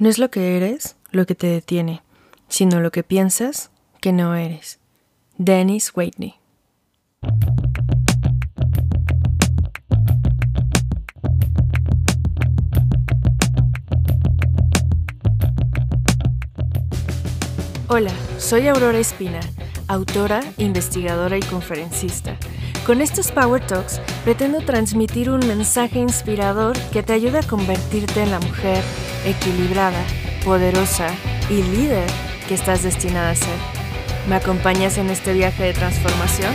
No es lo que eres lo que te detiene, sino lo que piensas que no eres. Dennis Whitney. Hola, soy Aurora Espina, autora, investigadora y conferencista. Con estos Power Talks pretendo transmitir un mensaje inspirador que te ayude a convertirte en la mujer equilibrada, poderosa y líder que estás destinada a ser. ¿Me acompañas en este viaje de transformación?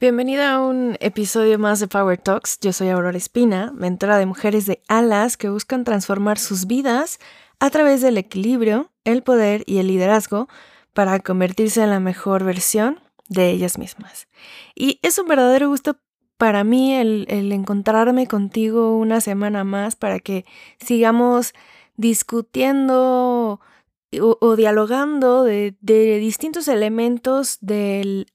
Bienvenida a un episodio más de Power Talks. Yo soy Aurora Espina, mentora de mujeres de alas que buscan transformar sus vidas a través del equilibrio, el poder y el liderazgo para convertirse en la mejor versión de ellas mismas. Y es un verdadero gusto para mí el, encontrarme contigo una semana más para que sigamos discutiendo o, dialogando de, de distintos elementos del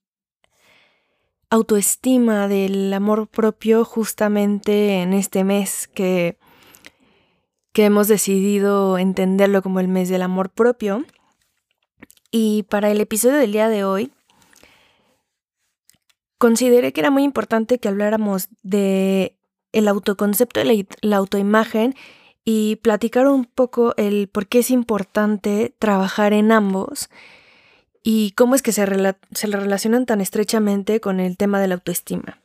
autoestima, del amor propio justamente en este mes que, que hemos decidido entenderlo como el mes del amor propio. Y para el episodio del día de hoy, consideré que era muy importante que habláramos de el autoconcepto y la autoimagen y platicar un poco el por qué es importante trabajar en ambos y cómo es que se, se relacionan tan estrechamente con el tema de la autoestima.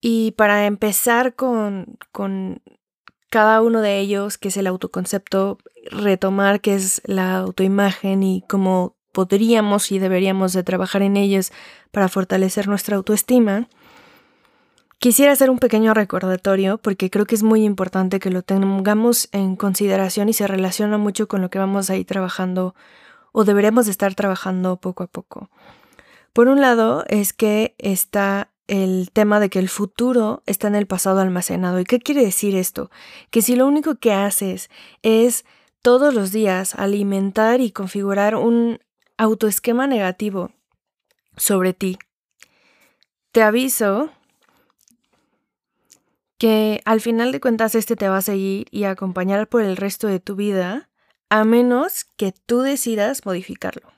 Y para empezar con, con cada uno de ellos, que es el autoconcepto, retomar qué es la autoimagen y cómo podríamos y deberíamos de trabajar en ellos para fortalecer nuestra autoestima. Quisiera hacer un pequeño recordatorio porque creo que es muy importante que lo tengamos en consideración y se relaciona mucho con lo que vamos a ir trabajando o deberemos de estar trabajando poco a poco. Por un lado es que está el tema de que el futuro está en el pasado almacenado. ¿Y qué quiere decir esto? Que si lo único que haces es todos los días alimentar y configurar un autoesquema negativo sobre ti, te aviso que al final de cuentas este te va a seguir y acompañar por el resto de tu vida a menos que tú decidas modificarlo.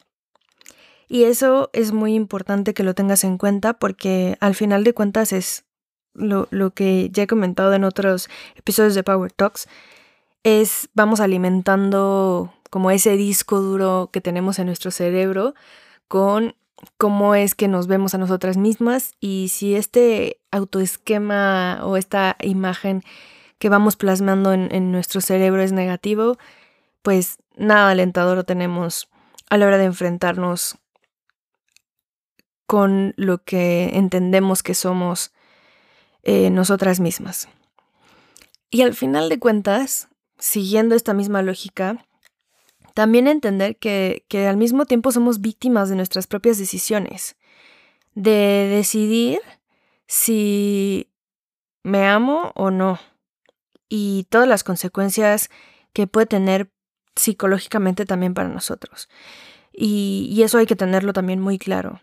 Y eso es muy importante que lo tengas en cuenta porque al final de cuentas es lo, que ya he comentado en otros episodios de Power Talks, es vamos alimentando como ese disco duro que tenemos en nuestro cerebro con cómo es que nos vemos a nosotras mismas y si este autoesquema o esta imagen que vamos plasmando en, en nuestro cerebro es negativo, pues nada alentador tenemos a la hora de enfrentarnos con lo que entendemos que somos eh, nosotras mismas. Y al final de cuentas, siguiendo esta misma lógica, también entender que, que al mismo tiempo somos víctimas de nuestras propias decisiones, de decidir si me amo o no, y todas las consecuencias que puede tener psicológicamente también para nosotros. Y, eso hay que tenerlo también muy claro.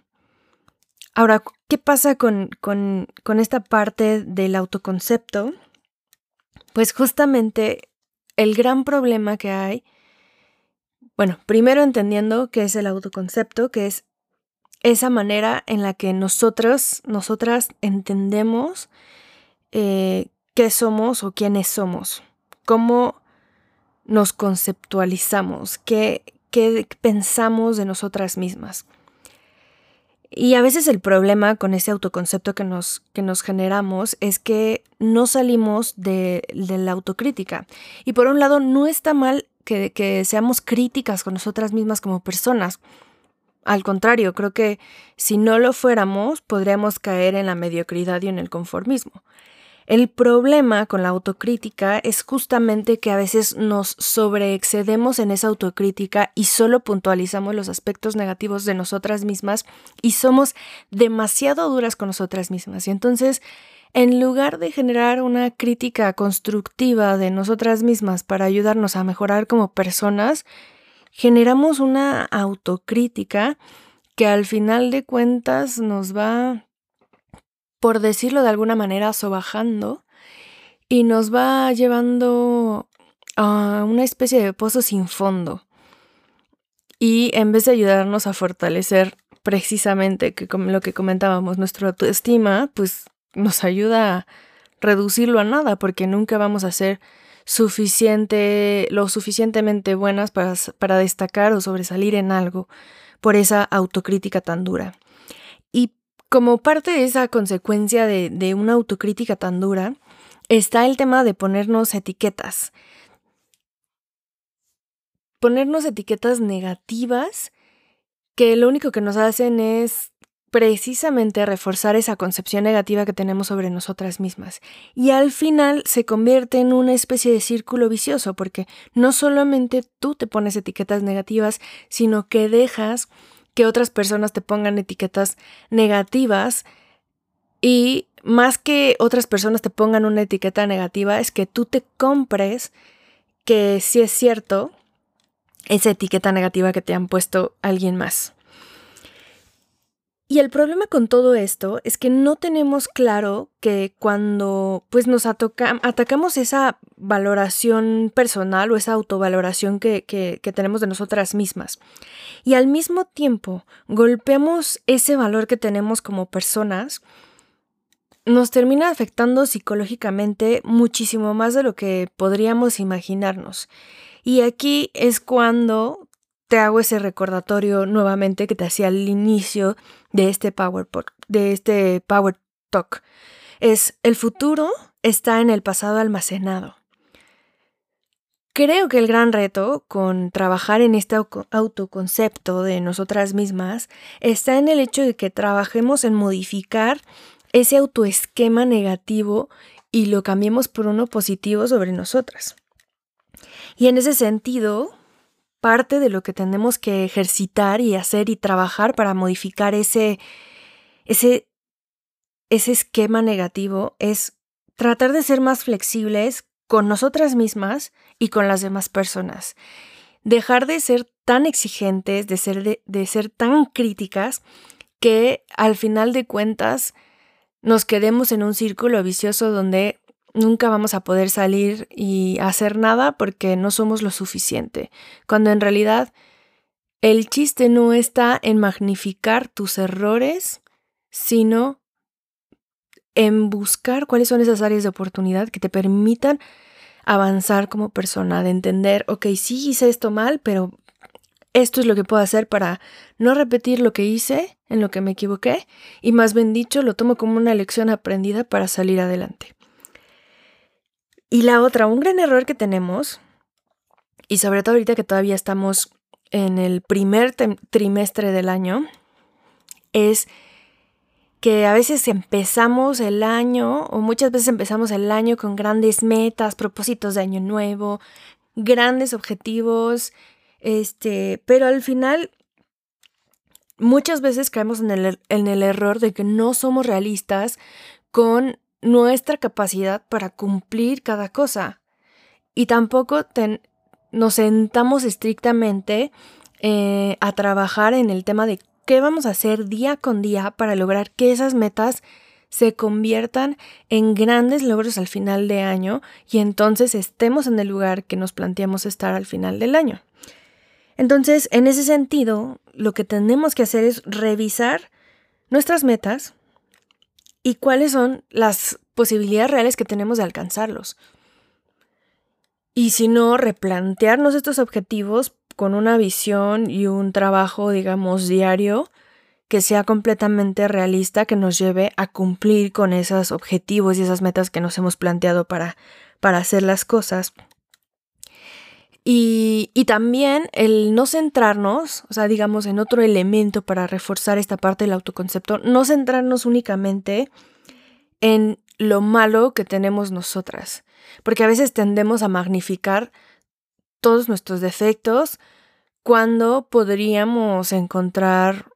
Ahora, ¿qué pasa con, con, con esta parte del autoconcepto? Pues justamente el gran problema que hay, bueno, primero entendiendo qué es el autoconcepto, que es esa manera en la que nosotros, nosotras entendemos eh, qué somos o quiénes somos, cómo nos conceptualizamos, qué, pensamos de nosotras mismas. Y a veces el problema con ese autoconcepto que nos, que nos generamos es que no salimos de, la autocrítica. Y por un lado, no está mal que, que seamos críticas con nosotras mismas como personas. Al contrario, creo que si no lo fuéramos, podríamos caer en la mediocridad y en el conformismo. El problema con la autocrítica es justamente que a veces nos sobreexcedemos en esa autocrítica y solo puntualizamos los aspectos negativos de nosotras mismas y somos demasiado duras con nosotras mismas. Y entonces, en lugar de generar una crítica constructiva de nosotras mismas para ayudarnos a mejorar como personas, generamos una autocrítica que al final de cuentas nos va por decirlo de alguna manera, sobajando y nos va llevando a una especie de pozo sin fondo. Y en vez de ayudarnos a fortalecer precisamente que lo que comentábamos, nuestra autoestima, pues nos ayuda a reducirlo a nada, porque nunca vamos a ser suficiente, lo suficientemente buenas para, para destacar o sobresalir en algo por esa autocrítica tan dura. Y como parte de esa consecuencia de, una autocrítica tan dura, está el tema de ponernos etiquetas. Ponernos etiquetas negativas que lo único que nos hacen es precisamente reforzar esa concepción negativa que tenemos sobre nosotras mismas. Y al final se convierte en una especie de círculo vicioso, porque no solamente tú te pones etiquetas negativas, sino que dejas que otras personas te pongan etiquetas negativas y más que otras personas te pongan una etiqueta negativa, es que tú te compres que si es cierto esa etiqueta negativa que te han puesto alguien más. Y el problema con todo esto es que no tenemos claro que cuando pues nos atacamos esa valoración personal o esa autovaloración que, que, que tenemos de nosotras mismas y al mismo tiempo golpeamos ese valor que tenemos como personas, nos termina afectando psicológicamente muchísimo más de lo que podríamos imaginarnos. Y aquí es cuando te hago ese recordatorio nuevamente que te hacía al inicio de este Power, de este Power Talk. Es el futuro está en el pasado almacenado. Creo que el gran reto con trabajar en este autoconcepto de nosotras mismas está en el hecho de que trabajemos en modificar ese autoesquema negativo y lo cambiemos por uno positivo sobre nosotras. Y en ese sentido, parte de lo que tenemos que ejercitar y hacer y trabajar para modificar ese, ese, ese esquema negativo es tratar de ser más flexibles con nosotras mismas y con las demás personas. Dejar de ser tan exigentes, de ser, de, de ser tan críticas, que al final de cuentas nos quedemos en un círculo vicioso donde nunca vamos a poder salir y hacer nada porque no somos lo suficiente, cuando en realidad el chiste no está en magnificar tus errores, sino en buscar cuáles son esas áreas de oportunidad que te permitan avanzar como persona, de entender, ok, sí hice esto mal, pero esto es lo que puedo hacer para no repetir lo que hice, en lo que me equivoqué, y más bien dicho, lo tomo como una lección aprendida para salir adelante. Y la otra, un gran error que tenemos, y sobre todo ahorita que todavía estamos en el primer trimestre del año, es que a veces empezamos el año, o muchas veces empezamos el año con grandes metas, propósitos de año nuevo, grandes objetivos, este, pero al final muchas veces caemos en el, en el error de que no somos realistas con nuestra capacidad para cumplir cada cosa. Y tampoco nos sentamos estrictamente eh, a trabajar en el tema de qué vamos a hacer día con día para lograr que esas metas se conviertan en grandes logros al final de año y entonces estemos en el lugar que nos planteamos estar al final del año. Entonces, en ese sentido, lo que tenemos que hacer es revisar nuestras metas, y cuáles son las posibilidades reales que tenemos de alcanzarlos. Y si no, replantearnos estos objetivos con una visión y un trabajo, digamos, diario que sea completamente realista, que nos lleve a cumplir con esos objetivos y esas metas que nos hemos planteado para, para hacer las cosas. Y, y, también el no centrarnos, o sea, digamos, en otro elemento para reforzar esta parte del autoconcepto, no centrarnos únicamente en lo malo que tenemos nosotras, porque a veces tendemos a magnificar todos nuestros defectos cuando podríamos encontrar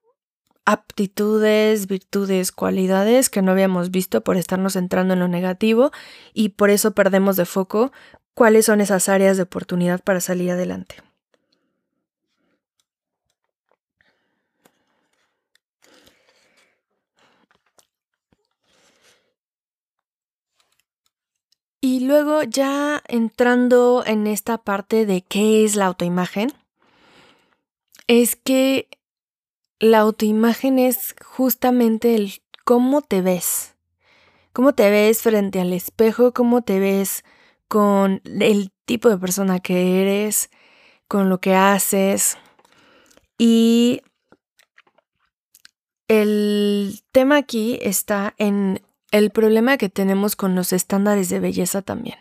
aptitudes, virtudes, cualidades que no habíamos visto por estarnos centrando en lo negativo y por eso perdemos de foco cuáles son esas áreas de oportunidad para salir adelante. Y luego ya entrando en esta parte de qué es la autoimagen, es que la autoimagen es justamente el cómo te ves. Cómo te ves frente al espejo, cómo te ves con el tipo de persona que eres, con lo que haces. Y el tema aquí está en el problema que tenemos con los estándares de belleza también,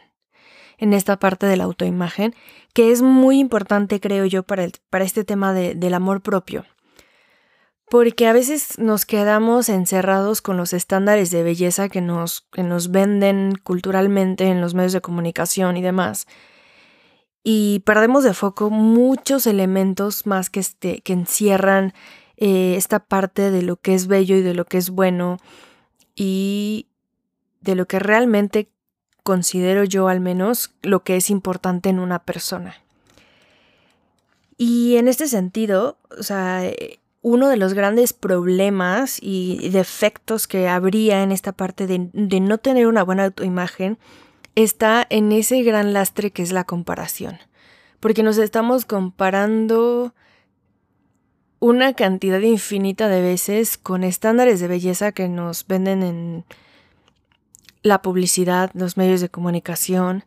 en esta parte de la autoimagen, que es muy importante, creo yo, para, para este tema del amor propio. Porque a veces nos quedamos encerrados con los estándares de belleza que nos, que nos venden culturalmente en los medios de comunicación y demás. Y perdemos de foco muchos elementos más que, este, que encierran eh, esta parte de lo que es bello y de lo que es bueno y de lo que realmente considero yo al menos lo que es importante en una persona. Y en este sentido, o sea, uno de los grandes problemas y defectos que habría en esta parte de, no tener una buena autoimagen está en ese gran lastre que es la comparación. Porque nos estamos comparando una cantidad infinita de veces con estándares de belleza que nos venden en la publicidad, los medios de comunicación,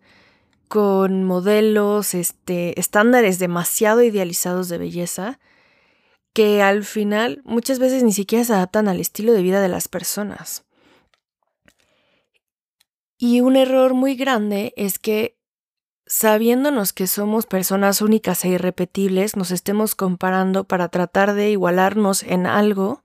con modelos, este, estándares demasiado idealizados de belleza, que al final muchas veces ni siquiera se adaptan al estilo de vida de las personas. Y un error muy grande es que sabiéndonos que somos personas únicas e irrepetibles, nos estemos comparando para tratar de igualarnos en algo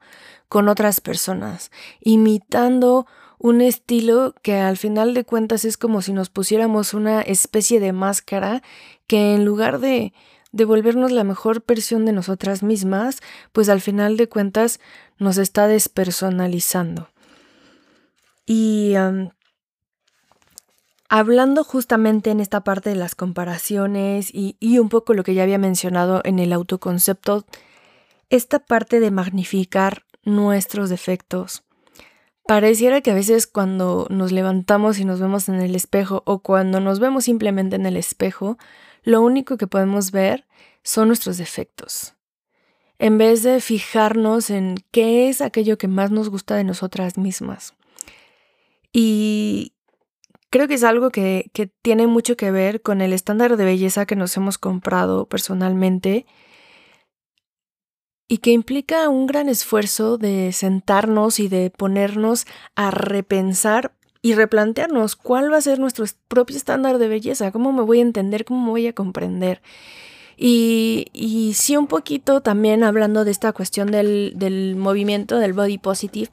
con otras personas, imitando un estilo que al final de cuentas es como si nos pusiéramos una especie de máscara que en lugar de devolvernos la mejor versión de nosotras mismas, pues al final de cuentas nos está despersonalizando. Y hablando justamente en esta parte de las comparaciones y, un poco lo que ya había mencionado en el autoconcepto, esta parte de magnificar nuestros defectos. Pareciera que a veces cuando nos levantamos y nos vemos en el espejo o cuando nos vemos simplemente en el espejo, lo único que podemos ver son nuestros defectos. En vez de fijarnos en qué es aquello que más nos gusta de nosotras mismas. Y Creo que es algo que, tiene mucho que ver con el estándar de belleza que nos hemos comprado personalmente y que implica un gran esfuerzo de sentarnos y de ponernos a repensar y replantearnos cuál va a ser nuestro propio estándar de belleza, cómo me voy a entender, cómo me voy a comprender. Y, y sí, un poquito también hablando de esta cuestión del, del movimiento del body positive,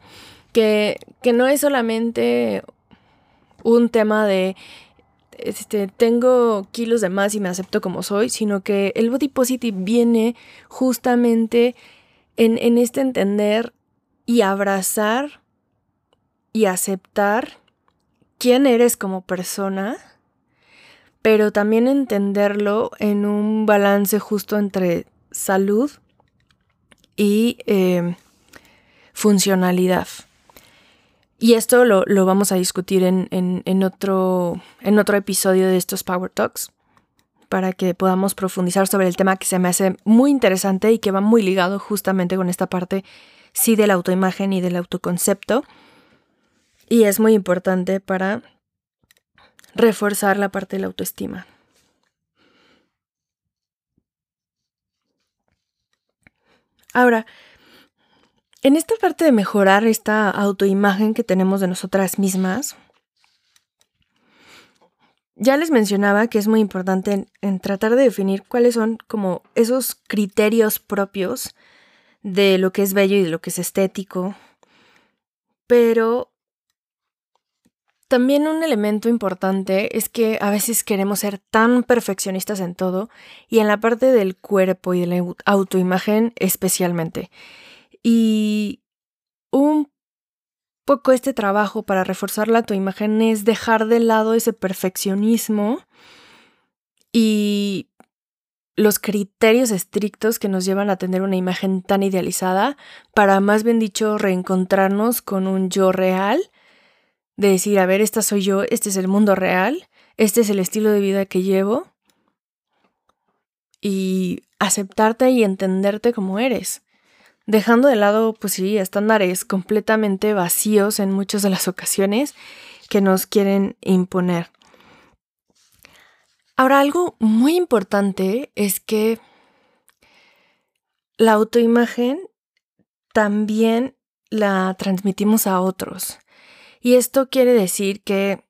que, que no es solamente un tema de este, tengo kilos de más y me acepto como soy, sino que el body positive viene justamente en, en este entender y abrazar y aceptar quién eres como persona, pero también entenderlo en un balance justo entre salud y eh, funcionalidad. Y esto lo, vamos a discutir en, otro, en otro episodio de estos Power Talks para que podamos profundizar sobre el tema que se me hace muy interesante y que va muy ligado justamente con esta parte, sí, de la autoimagen y del autoconcepto. Y es muy importante para reforzar la parte de la autoestima. Ahora, en esta parte de mejorar esta autoimagen que tenemos de nosotras mismas, ya les mencionaba que es muy importante en, tratar de definir cuáles son como esos criterios propios de lo que es bello y de lo que es estético. Pero también un elemento importante es que a veces queremos ser tan perfeccionistas en todo y en la parte del cuerpo y de la autoimagen especialmente. Y un poco este trabajo para reforzar la tu imagen es dejar de lado ese perfeccionismo y los criterios estrictos que nos llevan a tener una imagen tan idealizada para más bien dicho reencontrarnos con un yo real, de decir, a ver, esta soy yo, este es el mundo real, este es el estilo de vida que llevo y aceptarte y entenderte como eres, dejando de lado, pues sí, estándares completamente vacíos en muchas de las ocasiones que nos quieren imponer. Ahora, algo muy importante es que la autoimagen también la transmitimos a otros. Y esto quiere decir que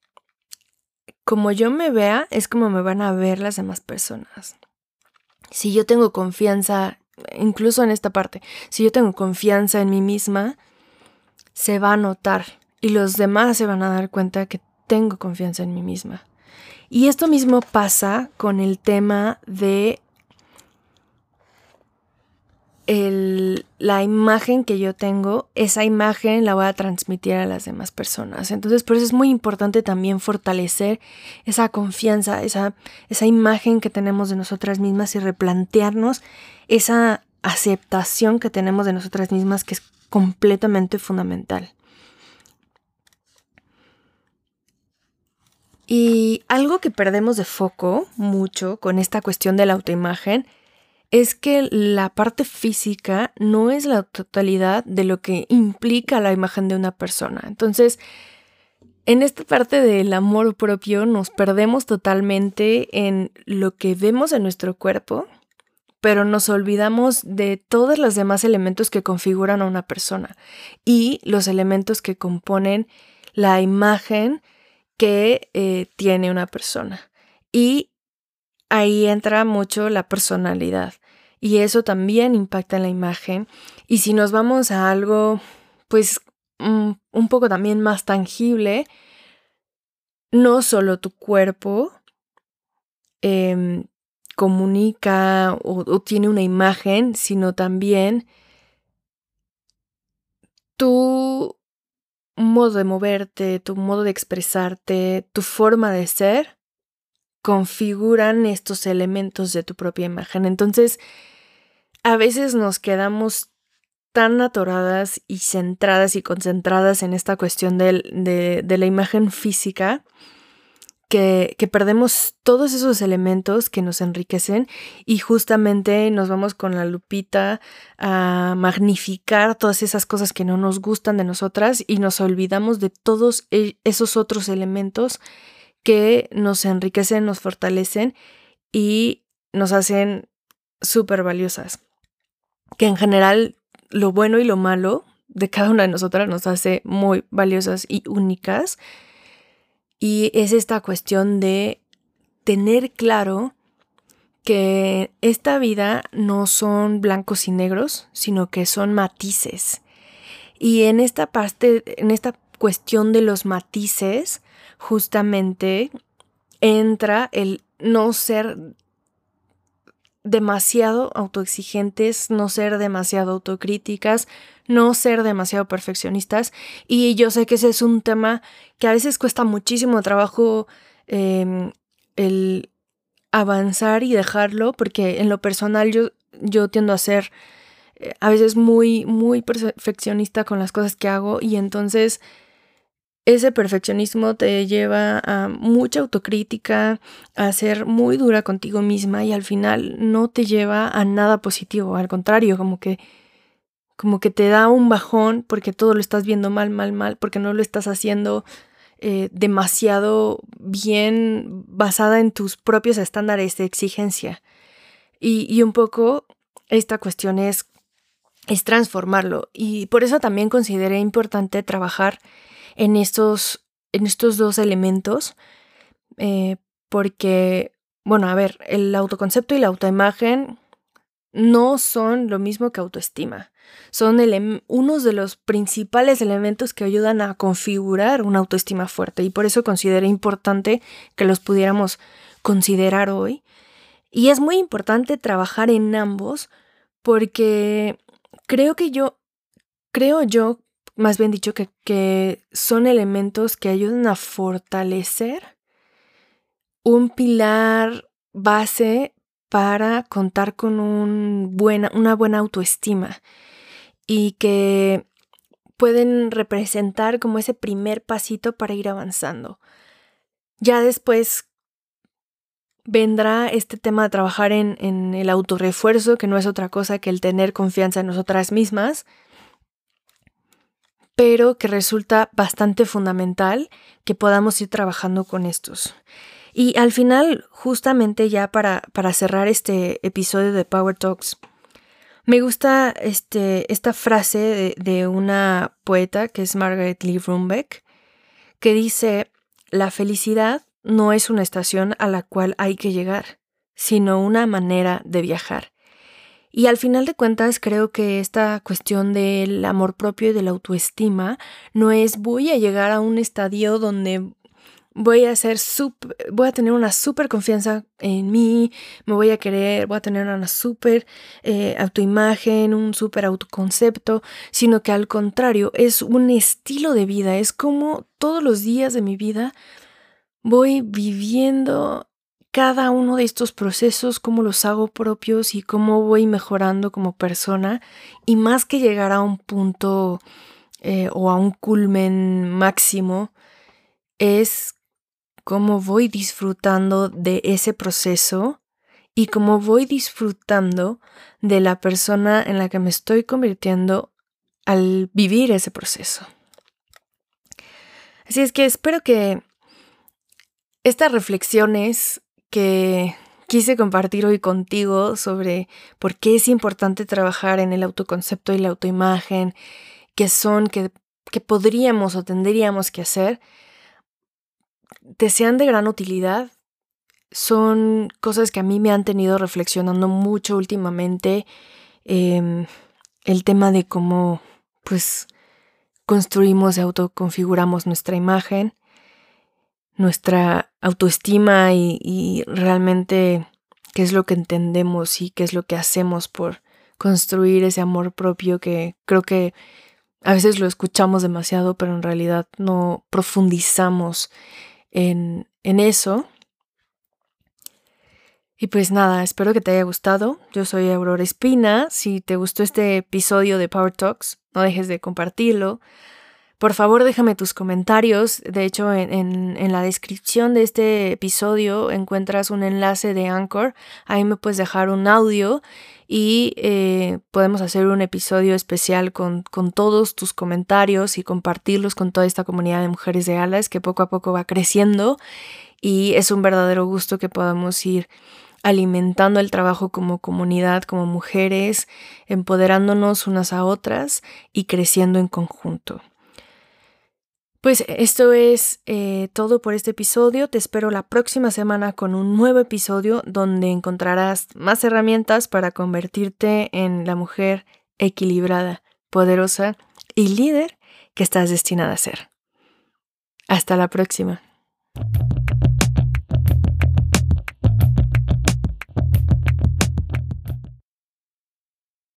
como yo me vea, es como me van a ver las demás personas. Si yo tengo confianza, incluso en esta parte, si yo tengo confianza en mí misma, se va a notar y los demás se van a dar cuenta que tengo confianza en mí misma. Y esto mismo pasa con el tema de la imagen que yo tengo, esa imagen la voy a transmitir a las demás personas. Entonces, por eso es muy importante también fortalecer esa confianza, esa, esa imagen que tenemos de nosotras mismas y replantearnos esa aceptación que tenemos de nosotras mismas que es completamente fundamental. Y algo que perdemos de foco mucho con esta cuestión de la autoimagen es que la parte física no es la totalidad de lo que implica la imagen de una persona. Entonces, en esta parte del amor propio nos perdemos totalmente en lo que vemos en nuestro cuerpo, pero nos olvidamos de todos los demás elementos que configuran a una persona y los elementos que componen la imagen que eh, tiene una persona. Y ahí entra mucho la personalidad y eso también impacta en la imagen. Y si nos vamos a algo, pues mm, un poco también más tangible, no solo tu cuerpo em, comunica o, tiene una imagen, sino también tu modo de moverte, tu modo de expresarte, tu forma de ser configuran estos elementos de tu propia imagen. Entonces, a veces nos quedamos tan atoradas y centradas y concentradas en esta cuestión de, la imagen física que, que, perdemos todos esos elementos que nos enriquecen y justamente nos vamos con la lupita a magnificar todas esas cosas que no nos gustan de nosotras y nos olvidamos de todos e, esos otros elementos que nos enriquecen, nos fortalecen y nos hacen súper valiosas. Que en general lo bueno y lo malo de cada una de nosotras nos hace muy valiosas y únicas. Y es esta cuestión de tener claro que esta vida no son blancos y negros, sino que son matices. Y en esta parte, en esta cuestión de los matices, justamente entra el no ser demasiado autoexigentes, no ser demasiado autocríticas, no ser demasiado perfeccionistas. Y yo sé que ese es un tema que a veces cuesta muchísimo trabajo em, el avanzar y dejarlo, porque en lo personal yo, yo tiendo a ser eh, a veces muy, muy perfeccionista con las cosas que hago y entonces ese perfeccionismo te lleva a mucha autocrítica, a ser muy dura contigo misma y al final no te lleva a nada positivo, al contrario, como que como que te da un bajón porque todo lo estás viendo mal, mal, mal, porque no lo estás haciendo eh, demasiado bien basada en tus propios estándares de exigencia. Y, y un poco esta cuestión es, es transformarlo. Y por eso también consideré importante trabajar en estos, en estos dos elementos, eh, porque, bueno, a ver, el autoconcepto y la autoimagen no son lo mismo que autoestima. Son unos de los principales elementos que ayudan a configurar una autoestima fuerte y por eso consideré importante que los pudiéramos considerar hoy. Y es muy importante trabajar en ambos porque creo que yo, creo yo más bien dicho que, son elementos que ayudan a fortalecer un pilar base para contar con buena, una buena autoestima y que pueden representar como ese primer pasito para ir avanzando. Ya después, vendrá este tema de trabajar en, en el autorrefuerzo, que no es otra cosa que el tener confianza en nosotras mismas, pero que resulta bastante fundamental que podamos ir trabajando con estos. Y al final, justamente ya para, para cerrar este episodio de Power Talks, me gusta este, esta frase de, de, una poeta que es Margaret Lee Rumbeck, que dice, la felicidad no es una estación a la cual hay que llegar, sino una manera de viajar. Y al final de cuentas creo que esta cuestión del amor propio y de la autoestima no es voy a llegar a un estadio donde voy a ser voy a tener una súper confianza en mí, me voy a querer, voy a tener una súper eh, autoimagen, un súper autoconcepto, sino que al contrario, es un estilo de vida, es como todos los días de mi vida voy viviendo cada uno de estos procesos, cómo los hago propios y cómo voy mejorando como persona, y más que llegar a un punto eh, o a un culmen máximo, es cómo voy disfrutando de ese proceso y cómo voy disfrutando de la persona en la que me estoy convirtiendo al vivir ese proceso. Así es que espero que estas reflexiones que quise compartir hoy contigo sobre por qué es importante trabajar en el autoconcepto y la autoimagen, que son, que, que podríamos o tendríamos que hacer, te sean de gran utilidad. Son cosas que a mí me han tenido reflexionando mucho últimamente. Em, el tema de cómo, pues, construimos y autoconfiguramos nuestra imagen, nuestra autoestima y, realmente qué es lo que entendemos y qué es lo que hacemos por construir ese amor propio que creo que a veces lo escuchamos demasiado, pero en realidad no profundizamos en, en eso. Y pues nada, espero que te haya gustado. Yo soy Aurora Espina. Si te gustó este episodio de Power Talks, no dejes de compartirlo. Por favor, déjame tus comentarios. De hecho, en, la descripción de este episodio encuentras un enlace de Anchor. Ahí me puedes dejar un audio y eh, podemos hacer un episodio especial con, todos tus comentarios y compartirlos con toda esta comunidad de mujeres de alas que poco a poco va creciendo y es un verdadero gusto que podamos ir alimentando el trabajo como comunidad, como mujeres, empoderándonos unas a otras y creciendo en conjunto. Pues esto es eh, todo por este episodio. Te espero la próxima semana con un nuevo episodio donde encontrarás más herramientas para convertirte en la mujer equilibrada, poderosa y líder que estás destinada a ser. Hasta la próxima.